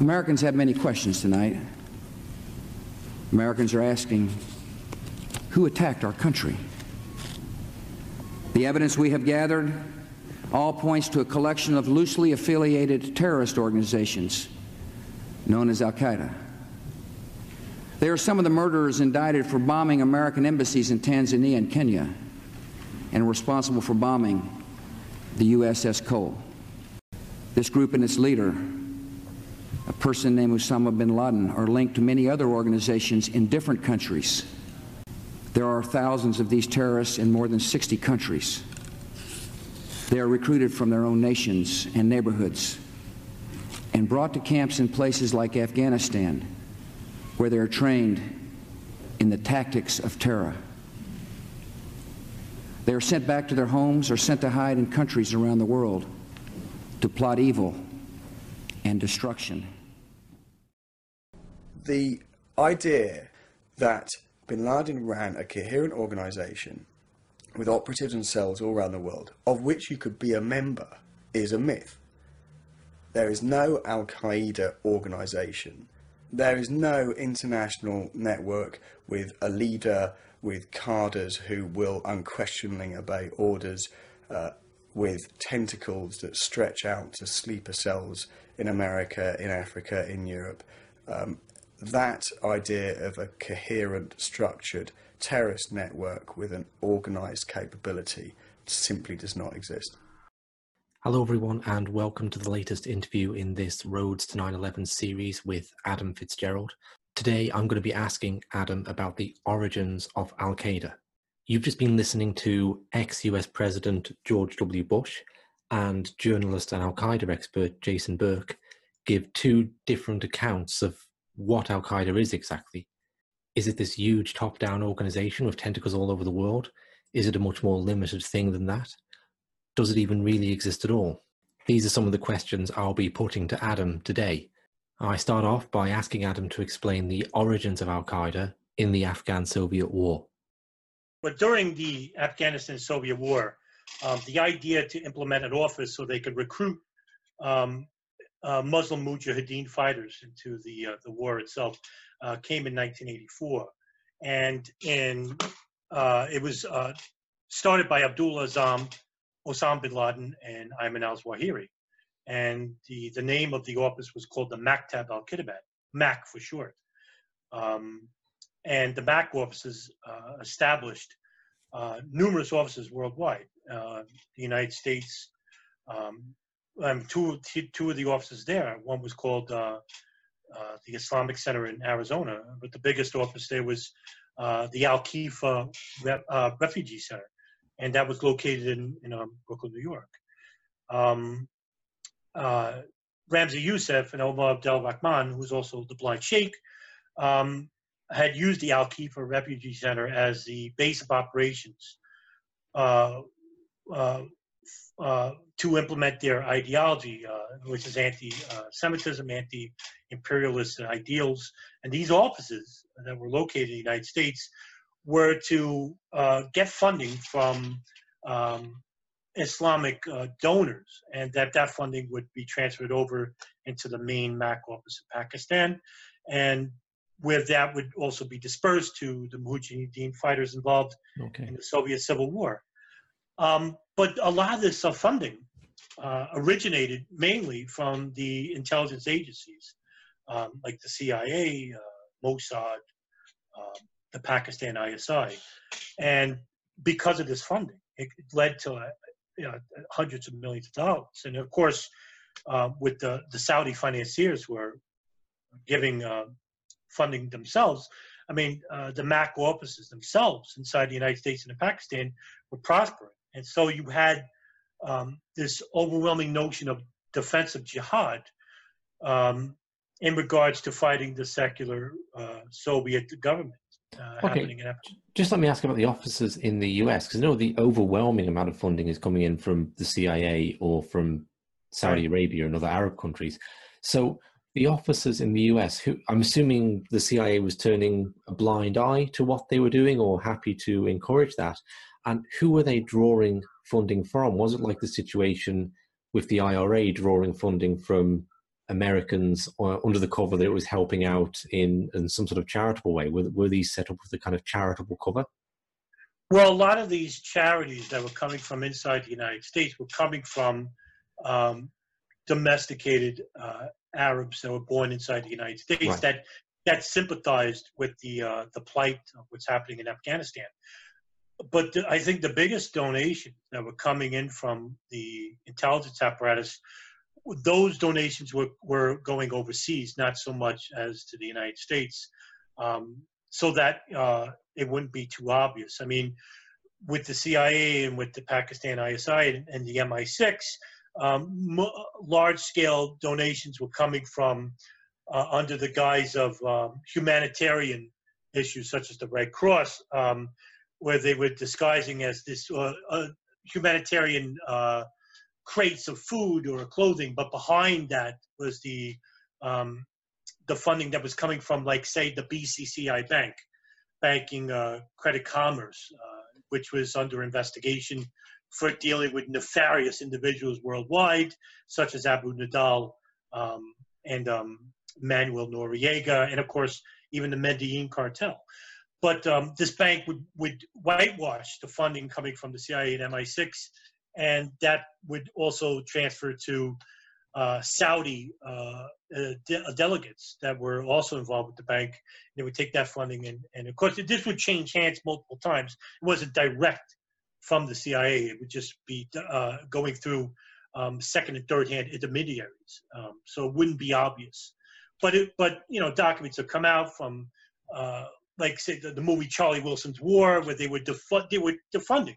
Americans have many questions tonight. Americans are asking who attacked our country? The evidence we have gathered all points to a collection of loosely affiliated terrorist organizations known as Al Qaeda. They are some of the murderers indicted for bombing American embassies in Tanzania and Kenya and responsible for bombing the USS Cole. This group and its leader, a person named Osama bin Laden, are linked to many other organizations in different countries. There are thousands of these terrorists in more than 60 countries. They are recruited from their own nations and neighborhoods and brought to camps in places like Afghanistan, where they are trained in the tactics of terror. They are sent back to their homes or sent to hide in countries around the world to plot evil and destruction. The idea that bin Laden ran a coherent organization with operatives and cells all around the world, of which you could be a member, is a myth. There is no Al Qaeda organization. There is no international network with a leader, with cadres who will unquestioningly obey orders, uh, with tentacles that stretch out to sleeper cells in America, in Africa, in Europe. Um, that idea of a coherent, structured terrorist network with an organized capability simply does not exist. Hello, everyone, and welcome to the latest interview in this Roads to 9 11 series with Adam Fitzgerald. Today, I'm going to be asking Adam about the origins of Al Qaeda. You've just been listening to ex US President George W. Bush and journalist and Al Qaeda expert Jason Burke give two different accounts of what Al Qaeda is exactly. Is it this huge top down organization with tentacles all over the world? Is it a much more limited thing than that? Does it even really exist at all? These are some of the questions I'll be putting to Adam today. I start off by asking Adam to explain the origins of Al Qaeda in the Afghan Soviet War. But during the Afghanistan Soviet War, um, the idea to implement an office so they could recruit um, uh, Muslim Mujahideen fighters into the uh, the war itself uh, came in 1984, and in uh, it was uh, started by Abdullah Azzam, Osama bin Laden, and Ayman al-Zawahiri, and the the name of the office was called the Maktab al-Khidamat, MAC for short, um, and the MAC offices uh, established numerous offices worldwide. the United States. Um, um, two, two of the offices there. One was called uh, uh, the Islamic Center in Arizona, but the biggest office there was uh, the Al Kifah Re- uh, Refugee Center, and that was located in, in um, Brooklyn, New York. Um, uh, Ramzi Youssef and Omar Abdel Rahman, who's also the blind sheikh, um, had used the Al Kifah Refugee Center as the base of operations uh, uh, uh, to implement their ideology, uh, which is anti-Semitism, anti-imperialist ideals. And these offices that were located in the United States were to uh, get funding from um, Islamic uh, donors, and that that funding would be transferred over into the main MAC office in Pakistan, and where that would also be dispersed to the Mujahideen fighters involved okay. in the Soviet Civil War. Um, but a lot of this uh, funding uh, originated mainly from the intelligence agencies um, like the CIA, uh, Mossad, um, the Pakistan ISI. And because of this funding, it, led to uh, you know, hundreds of millions of dollars. And of course, uh, with the, the Saudi financiers who are giving uh, funding themselves, I mean, the MAC offices themselves inside the United States and Pakistan were prospering. And so you had um, this overwhelming notion of defensive jihad um, in regards to fighting the secular uh, Soviet government. Uh, okay. Just let me ask about the officers in the US, because I know the overwhelming amount of funding is coming in from the CIA or from Saudi right. Arabia and other Arab countries. So the officers in the US, who I'm assuming the CIA was turning a blind eye to what they were doing or happy to encourage that. And who were they drawing funding from? Was it like the situation with the IRA drawing funding from Americans uh, under the cover that it was helping out in, in some sort of charitable way? Were, were these set up with a kind of charitable cover? Well, a lot of these charities that were coming from inside the United States were coming from um, domesticated uh, Arabs that were born inside the United States right. that that sympathized with the uh, the plight of what's happening in Afghanistan. But the, I think the biggest donations that were coming in from the intelligence apparatus, those donations were, were going overseas, not so much as to the United States, um, so that uh, it wouldn't be too obvious. I mean, with the CIA and with the Pakistan ISI and, and the MI6, um, large scale donations were coming from uh, under the guise of um, humanitarian issues such as the Red Cross, um, where they were disguising as this uh, uh, humanitarian uh, crates of food or clothing, but behind that was the um, the funding that was coming from, like, say, the BCCI Bank, banking uh, credit commerce, uh, which was under investigation for dealing with nefarious individuals worldwide, such as Abu Nidal um, and um, Manuel Noriega, and of course, even the Medellin cartel. But um, this bank would, would whitewash the funding coming from the CIA and MI6, and that would also transfer to uh, Saudi uh, uh, de- delegates that were also involved with the bank. They would take that funding, and, and of course, this would change hands multiple times. It wasn't direct from the CIA. It would just be uh, going through um, second and third hand intermediaries. Um, so it wouldn't be obvious. But it, but you know, documents have come out from uh, like say the, the, movie Charlie Wilson's War, where they were defu- they were defunding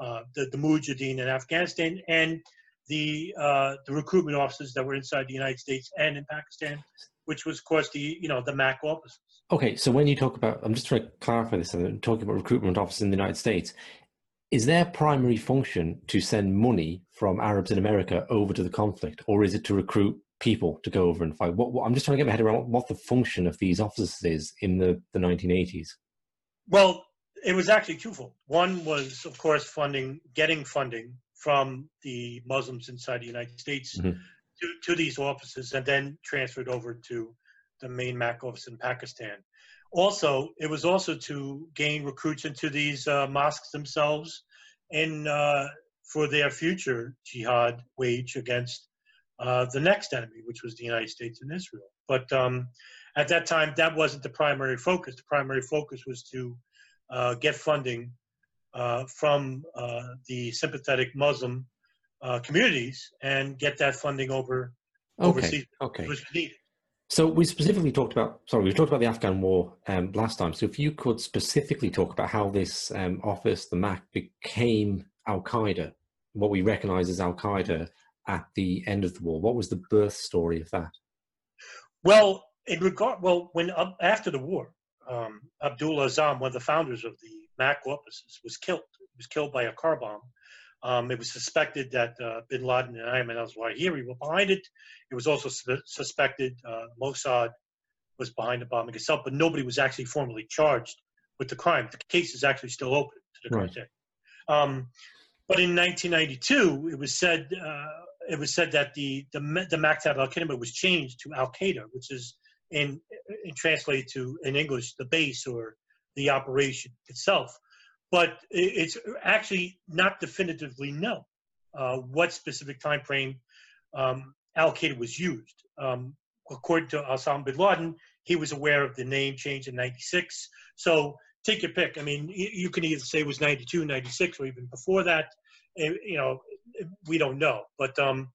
uh, the the Mujahideen in Afghanistan and the uh, the recruitment offices that were inside the United States and in Pakistan, which was of course the you know the MAC offices. Okay, so when you talk about, I'm just trying to clarify this. I'm talking about recruitment offices in the United States is their primary function to send money from Arabs in America over to the conflict, or is it to recruit people to go over and fight? What, what, I'm just trying to get my head around what the function of these offices is in the, the 1980s. Well, it was actually twofold. One was, of course, funding, getting funding from the Muslims inside the United States mm-hmm. to, to these offices, and then transferred over to the main MAC office in Pakistan also, it was also to gain recruits into these uh, mosques themselves and uh, for their future jihad wage against uh, the next enemy, which was the United States and Israel. But um, at that time, that wasn't the primary focus. The primary focus was to uh, get funding uh, from uh, the sympathetic Muslim communities and get that funding over okay. overseas. Okay. So we specifically talked about, sorry, we talked about the Afghan war um, last time. So if you could specifically talk about how this um, office, the MAC, became Al Qaeda, what we recognise as Al Qaeda at the end of the war. What was the birth story of that? Well, in regard, well, when uh, after the war, um, Abdul Azzam, one of the founders of the MAC offices, was killed. He was killed by a car bomb um, it was suspected that uh, bin Laden and Ayman al-Zawahiri were behind it. It was also su- suspected uh, Mossad was behind the bombing itself, but nobody was actually formally charged with the crime. The case is actually still open to the current right. day. Um, but in 1992, it was said uh, it was said that the the, the Maktab al Qaeda was changed to Al Qaeda, which is in, in translated to in English the base or the operation itself but it's actually not definitively known uh, what specific time frame um, Al Qaeda was used. Um, according to Osama bin Laden, he was aware of the name change in '96. So take your pick. I mean, you can either say it was '92, '96, or even before that. Eh, you know, we don't know. But um,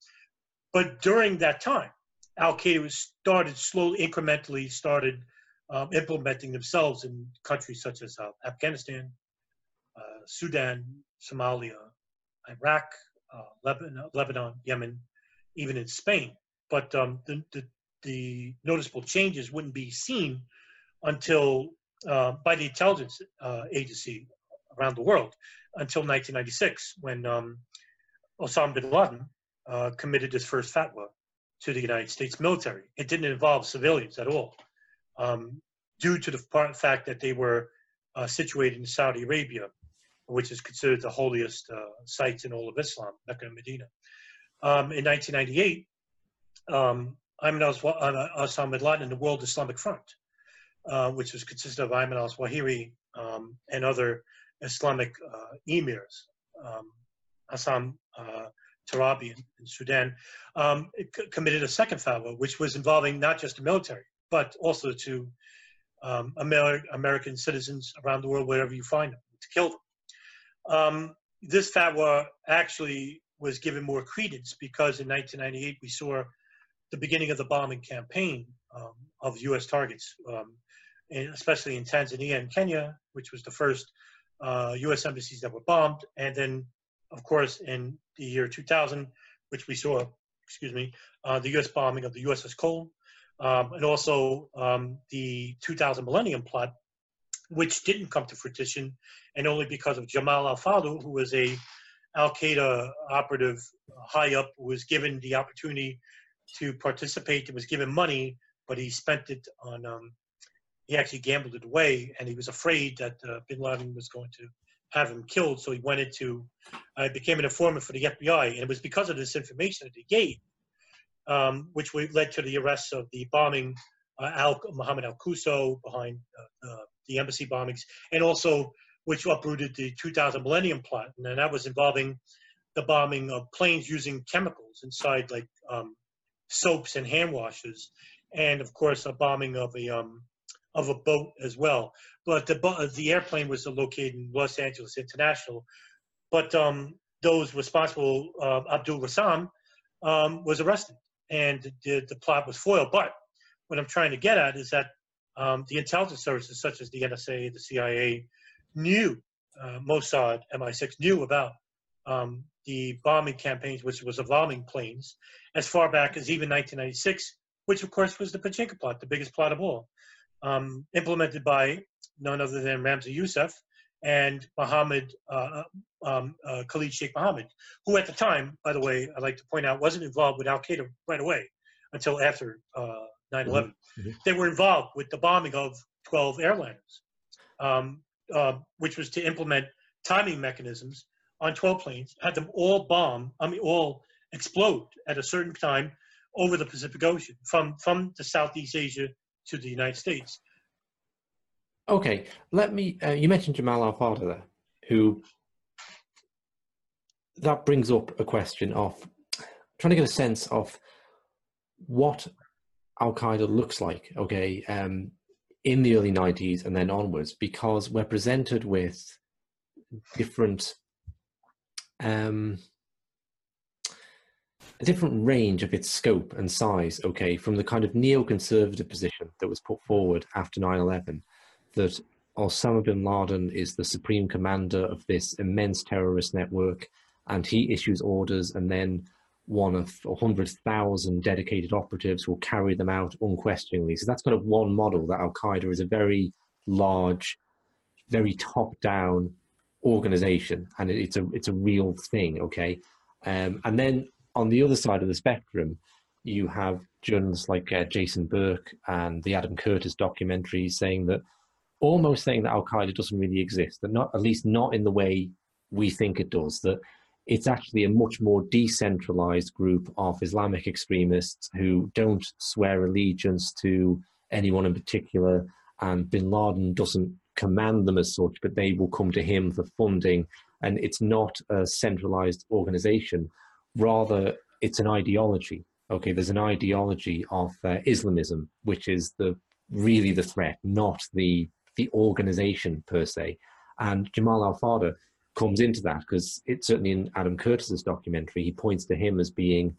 but during that time, Al Qaeda was started slowly, incrementally started um, implementing themselves in countries such as uh, Afghanistan, Sudan, Somalia, Iraq, uh, Lebanon, Lebanon, Yemen, even in Spain. But um, the, the, the, noticeable changes wouldn't be seen until uh, by the intelligence uh, agency around the world until 1996 when um, Osama bin Laden uh, committed his first fatwa to the United States military. It didn't involve civilians at all, um, due to the fact that they were uh, situated in Saudi Arabia which is considered the holiest uh, sites in all of Islam, Mecca and Medina. Um, in 1998, um, Ayman al-Osama bin Laden in the World Islamic Front, uh, which was consisted of Ayman al-Zawahiri um, and other Islamic uh, emirs, um, Hassan uh, Turabi in, in Sudan, um, committed a second fatwa, which was involving not just the military, but also to um, Amer American citizens around the world, wherever you find them, to kill them. Um, this fatwa actually was given more credence because in 1998 we saw the beginning of the bombing campaign um, of U.S. targets, um, especially in Tanzania and Kenya, which was the first uh, U.S. embassies that were bombed, and then, of course, in the year 2000, which we saw, excuse me, uh, the U.S. bombing of the USS Cole, um, and also um, the 2000 Millennium Plot, which didn't come to fruition, and only because of Jamal al-Fadl, who was a Al Qaeda operative high up, was given the opportunity to participate and was given money, but he spent it on. Um, he actually gambled it away, and he was afraid that uh, Bin Laden was going to have him killed. So he went into, uh, became an informant for the FBI, and it was because of this information that he gave, um, which led to the arrests of the bombing uh, Al Muhammad Al Quso behind uh, uh, the embassy bombings, and also which uprooted the 2000 Millennium Plot, and that was involving the bombing of planes using chemicals inside, like um, soaps and hand washes, and of course a bombing of a um, of a boat as well. But the the airplane was located in Los Angeles International, but um, those responsible, uh, Abdul Ressam, um, was arrested, and the, the plot was foiled. But what I'm trying to get at is that um, the intelligence services, such as the NSA, the CIA, knew uh, Mossad, MI6 knew about um, the bombing campaigns, which was of bombing planes, as far back as even 1996, which of course was the Bojinka plot, the biggest plot of all, um, implemented by none other than Ramzi Youssef and Mohammed uh, um, uh, Khalid Sheikh Mohammed, who at the time, by the way, I'd like to point out, wasn't involved with Al Qaeda right away until after 9/11. Uh, mm-hmm. They were involved with the bombing of 12 airliners, um, uh, which was to implement timing mechanisms on 12 planes, had them all bomb, I mean, all explode at a certain time over the Pacific Ocean from, from the Southeast Asia to the United States. Okay, let me, uh, you mentioned Jamal al-Fadl there, who, that brings up a question of trying to get a sense of what Al-Qaeda looks like, okay, um, in the early 90s and then onwards, because we're presented with different um, a different range of its scope and size, okay, from the kind of neoconservative position that was put forward after 9 11, that Osama bin Laden is the supreme commander of this immense terrorist network, and he issues orders, and then one of 100,000 dedicated operatives will carry them out unquestioningly. So that's kind of one model that Al Qaeda is a very large, very top down organization, and it's a it's a real thing. Okay, um, and then on the other side of the spectrum, you have journalists like uh, Jason Burke and the Adam Curtis documentary saying that almost saying that Al Qaeda doesn't really exist, that not at least not in the way we think it does. That it's actually a much more decentralized group of Islamic extremists who don't swear allegiance to anyone in particular, and Bin Laden doesn't command them as such, but they will come to him for funding. And it's not a centralized organization. Rather, it's an ideology. Okay, there's an ideology of uh, Islamism, which is the really the threat, not the the organization per se. And Jamal Al-Fadl comes into that because it's certainly in Adam Curtis's documentary, he points to him as being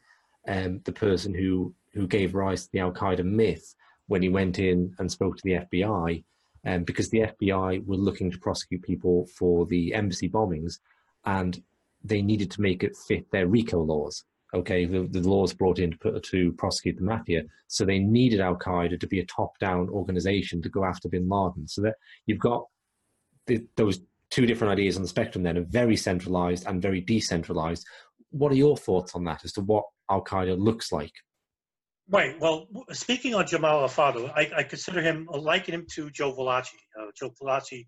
um, the person who who gave rise to the Al Qaeda myth when he went in and spoke to the FBI um, because the FBI were looking to prosecute people for the embassy bombings, and they needed to make it fit their RICO laws. Okay, the, the laws brought in to, to prosecute the mafia, so they needed Al Qaeda to be a top-down organization to go after Bin Laden. So that you've got the, those two different ideas on the spectrum. Then, are very centralized and very decentralized. What are your thoughts on that as to what Al Qaeda looks like? Right. Well, speaking on Jamal Al-Fadl, I, I, consider him, uh, liken him to Joe Valachi. Uh, Joe Valachi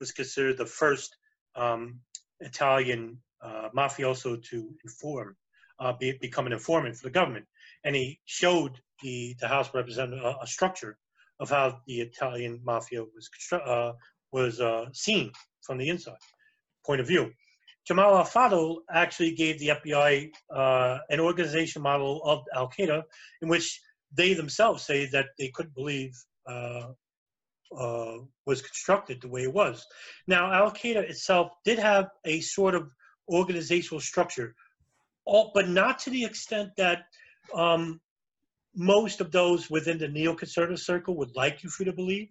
was considered the first um, Italian uh, mafioso to inform, uh, be, become an informant for the government. And he showed the, the House representative a, a structure of how the Italian mafia was constru- uh, was uh, seen from the inside point of view. Jamal al-Fadl actually gave the FBI uh, an organization model of Al Qaeda, in which they themselves say that they couldn't believe uh, uh, was constructed the way it was. Now, Al Qaeda itself did have a sort of organizational structure, all, but not to the extent that um, most of those within the neoconservative circle would like you for to believe.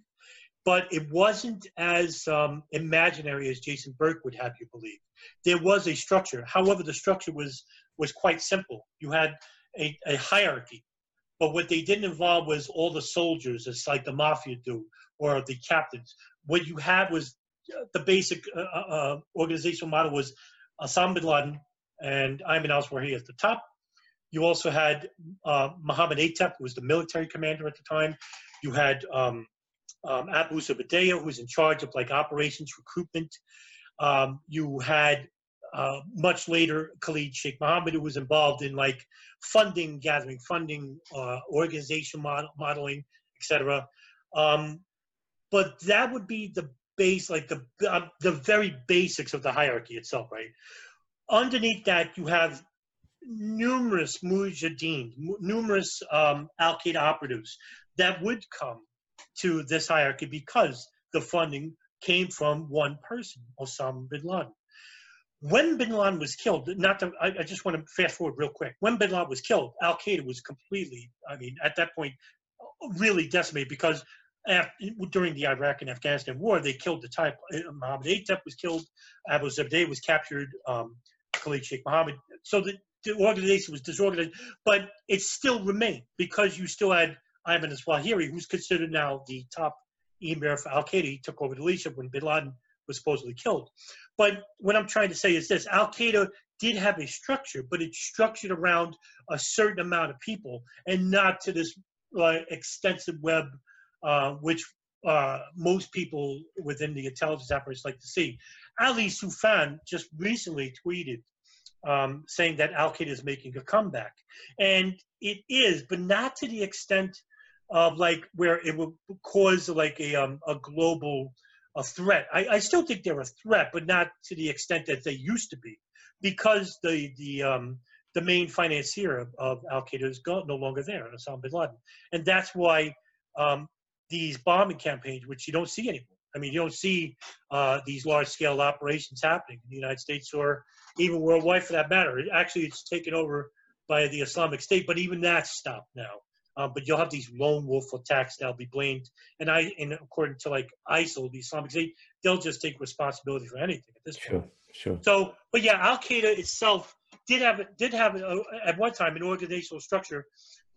But it wasn't as um, imaginary as Jason Burke would have you believe. There was a structure. However, the structure was was quite simple. You had a, a hierarchy, but what they didn't involve was all the soldiers, as like the mafia do, or the captains. What you had was uh, the basic uh, uh, uh, organizational model was Osama bin Laden and Ayman al-Zawahiri at the top. You also had uh, Mohammed Atef, who was the military commander at the time. You had um, um, Abu Zubaydah, who was in charge of like operations recruitment. Um, you had uh, much later Khalid Sheikh Mohammed, who was involved in like funding, gathering funding, uh, organization model, modeling, etc. Um, but that would be the base, like the uh, the very basics of the hierarchy itself, right? Underneath that, you have numerous mujahideen, numerous um, Al Qaeda operatives that would come to this hierarchy because the funding came from one person, Osama bin Laden. When bin Laden was killed, not to, I, I just want to fast forward real quick. When bin Laden was killed, Al Qaeda was completely, I mean, at that point, really decimated because after, during the Iraq and Afghanistan war, they killed the type. Uh, Mohammed Atef was killed, Abu Zubaydah was captured, um, Khalid Sheikh Mohammed. So the, the organization was disorganized, but it still remained because you still had Ayman al-Zawahiri, who's considered now the top emir for Al Qaeda. He took over the leadership when Bin Laden was supposedly killed. But what I'm trying to say is this: Al Qaeda did have a structure, but it's structured around a certain amount of people, and not to this uh, extensive web, uh, which uh, most people within the intelligence apparatus like to see. Ali Soufan just recently tweeted um, saying that Al Qaeda is making a comeback, and it is, but not to the extent of like where it would cause like a um, a global a threat. I, I still think they're a threat, but not to the extent that they used to be, because the the um, the main financier of, of Al Qaeda is gone, no longer there, Osama bin Laden, and that's why um, these bombing campaigns, which you don't see anymore. I mean, you don't see uh, these large scale operations happening in the United States or even worldwide for that matter. Actually, it's taken over by the Islamic State, but even that's stopped now. Um, but you'll have these lone wolf attacks that'll be blamed, and I, and according to like ISIL, the Islamic State, they'll just take responsibility for anything at this sure, point. Sure, sure. So, but yeah, Al Qaeda itself did have did have a, at one time an organizational structure,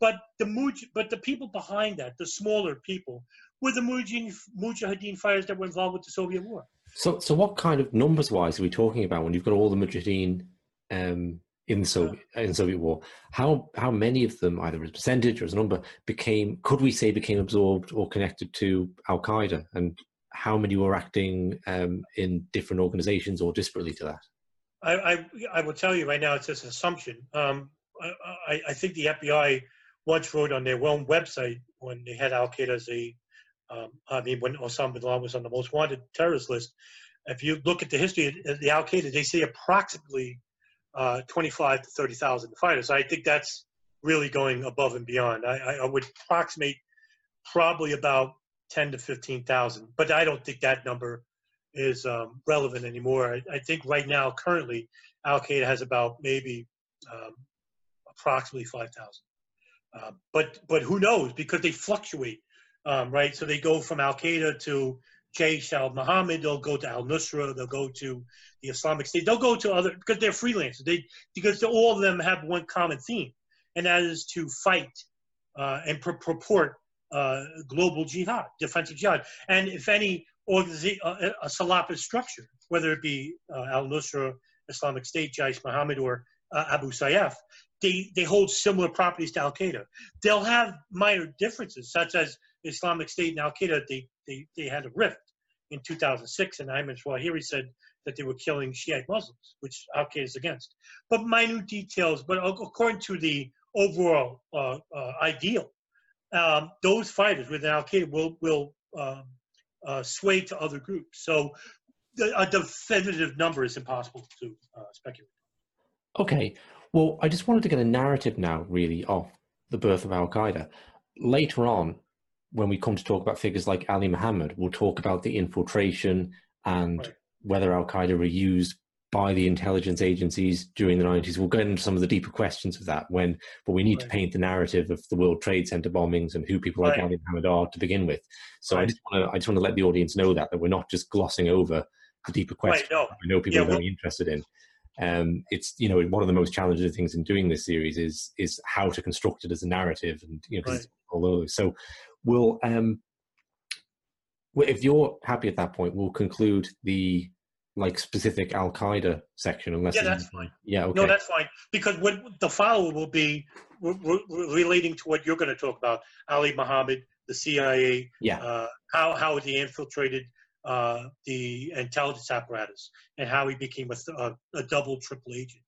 but the Muj, but the people behind that, the smaller people, were the Mujahideen fighters that were involved with the Soviet war. So, so what kind of numbers wise are we talking about when you've got all the Mujahideen um, in the Soviet in the Soviet war. How how many of them, either as percentage or as a number, became could we say became absorbed or connected to Al Qaeda, and how many were acting um, in different organizations or disparately to that? I, I, I will tell you right now, it's just an assumption. Um, I, I think the FBI once wrote on their own website when they had Al Qaeda as a, um, I mean, when Osama bin Laden was on the most wanted terrorist list. If you look at the history of the Al Qaeda, they say approximately uh, 25 to 30,000 fighters. I think that's really going above and beyond. I, I would approximate probably about 10 to 15,000, but I don't think that number is um, relevant anymore. I, I, think right now, currently, Al Qaeda has about maybe um, approximately 5,000. Uh, but but who knows? Because they fluctuate, um, right? So they go from Al Qaeda to Jaish al-Muhammad, they'll go to al-Nusra, they'll go to the Islamic State, they'll go to other, because they're freelancers, they, because all of them have one common theme, and that is to fight uh, and pur- purport uh, global jihad, defensive jihad. And if any organization, uh, a Salafist structure, whether it be uh, al-Nusra, Islamic State, Jaish Muhammad, or uh, Abu Sayyaf, they, they hold similar properties to Al-Qaeda. They'll have minor differences, such as Islamic State and Al-Qaeda, they, they, they had a rift in 2006, and Ayman Zawahiri said that they were killing Shiite Muslims, which Al Qaeda is against. But minute details, but according to the overall uh, uh, ideal, um, those fighters within Al Qaeda will will um, uh, sway to other groups. So the, a definitive number is impossible to uh, speculate. Okay, well, I just wanted to get a narrative now, really, of the birth of Al Qaeda. Later on, when we come to talk about figures like Ali Muhammad, we'll talk about the infiltration and Right. whether Al Qaeda were used by the intelligence agencies during the 90s. We'll get into some of the deeper questions of that when, but we need to paint the narrative of the World Trade Center bombings and who people like Right. Ali Muhammad are to begin with. So I just want to, I just want to let the audience know that that we're not just glossing over the deeper Right, questions. no. I know people Yeah, are very well- interested in. Um, it's you know one of the most challenging things in doing this series is is how to construct it as a narrative and you know it's all those. So we'll um, if you're happy at that point, we'll conclude the like specific Al Qaeda section unless Yeah, that's fine. Yeah, okay. No, that's fine because what the follow will be re- re- relating to what you're going to talk about: Ali Muhammad, the CIA, yeah. uh, how how he infiltrated uh, the intelligence apparatus, and how he became a, th- a, a double, triple agent.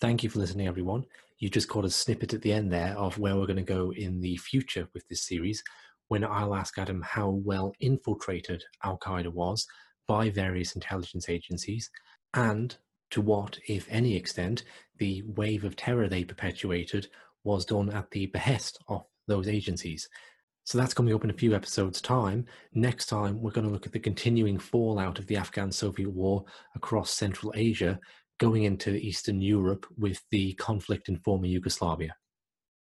Thank you for listening, everyone. You just caught a snippet at the end there of where we're going to go in the future with this series, when I'll ask Adam how well infiltrated Al Qaeda was by various intelligence agencies, and to what, if any extent, the wave of terror they perpetuated was done at the behest of those agencies. So that's coming up in a few episodes' time. Next time, we're going to look at the continuing fallout of the Afghan Soviet War across Central Asia going into Eastern Europe with the conflict in former Yugoslavia.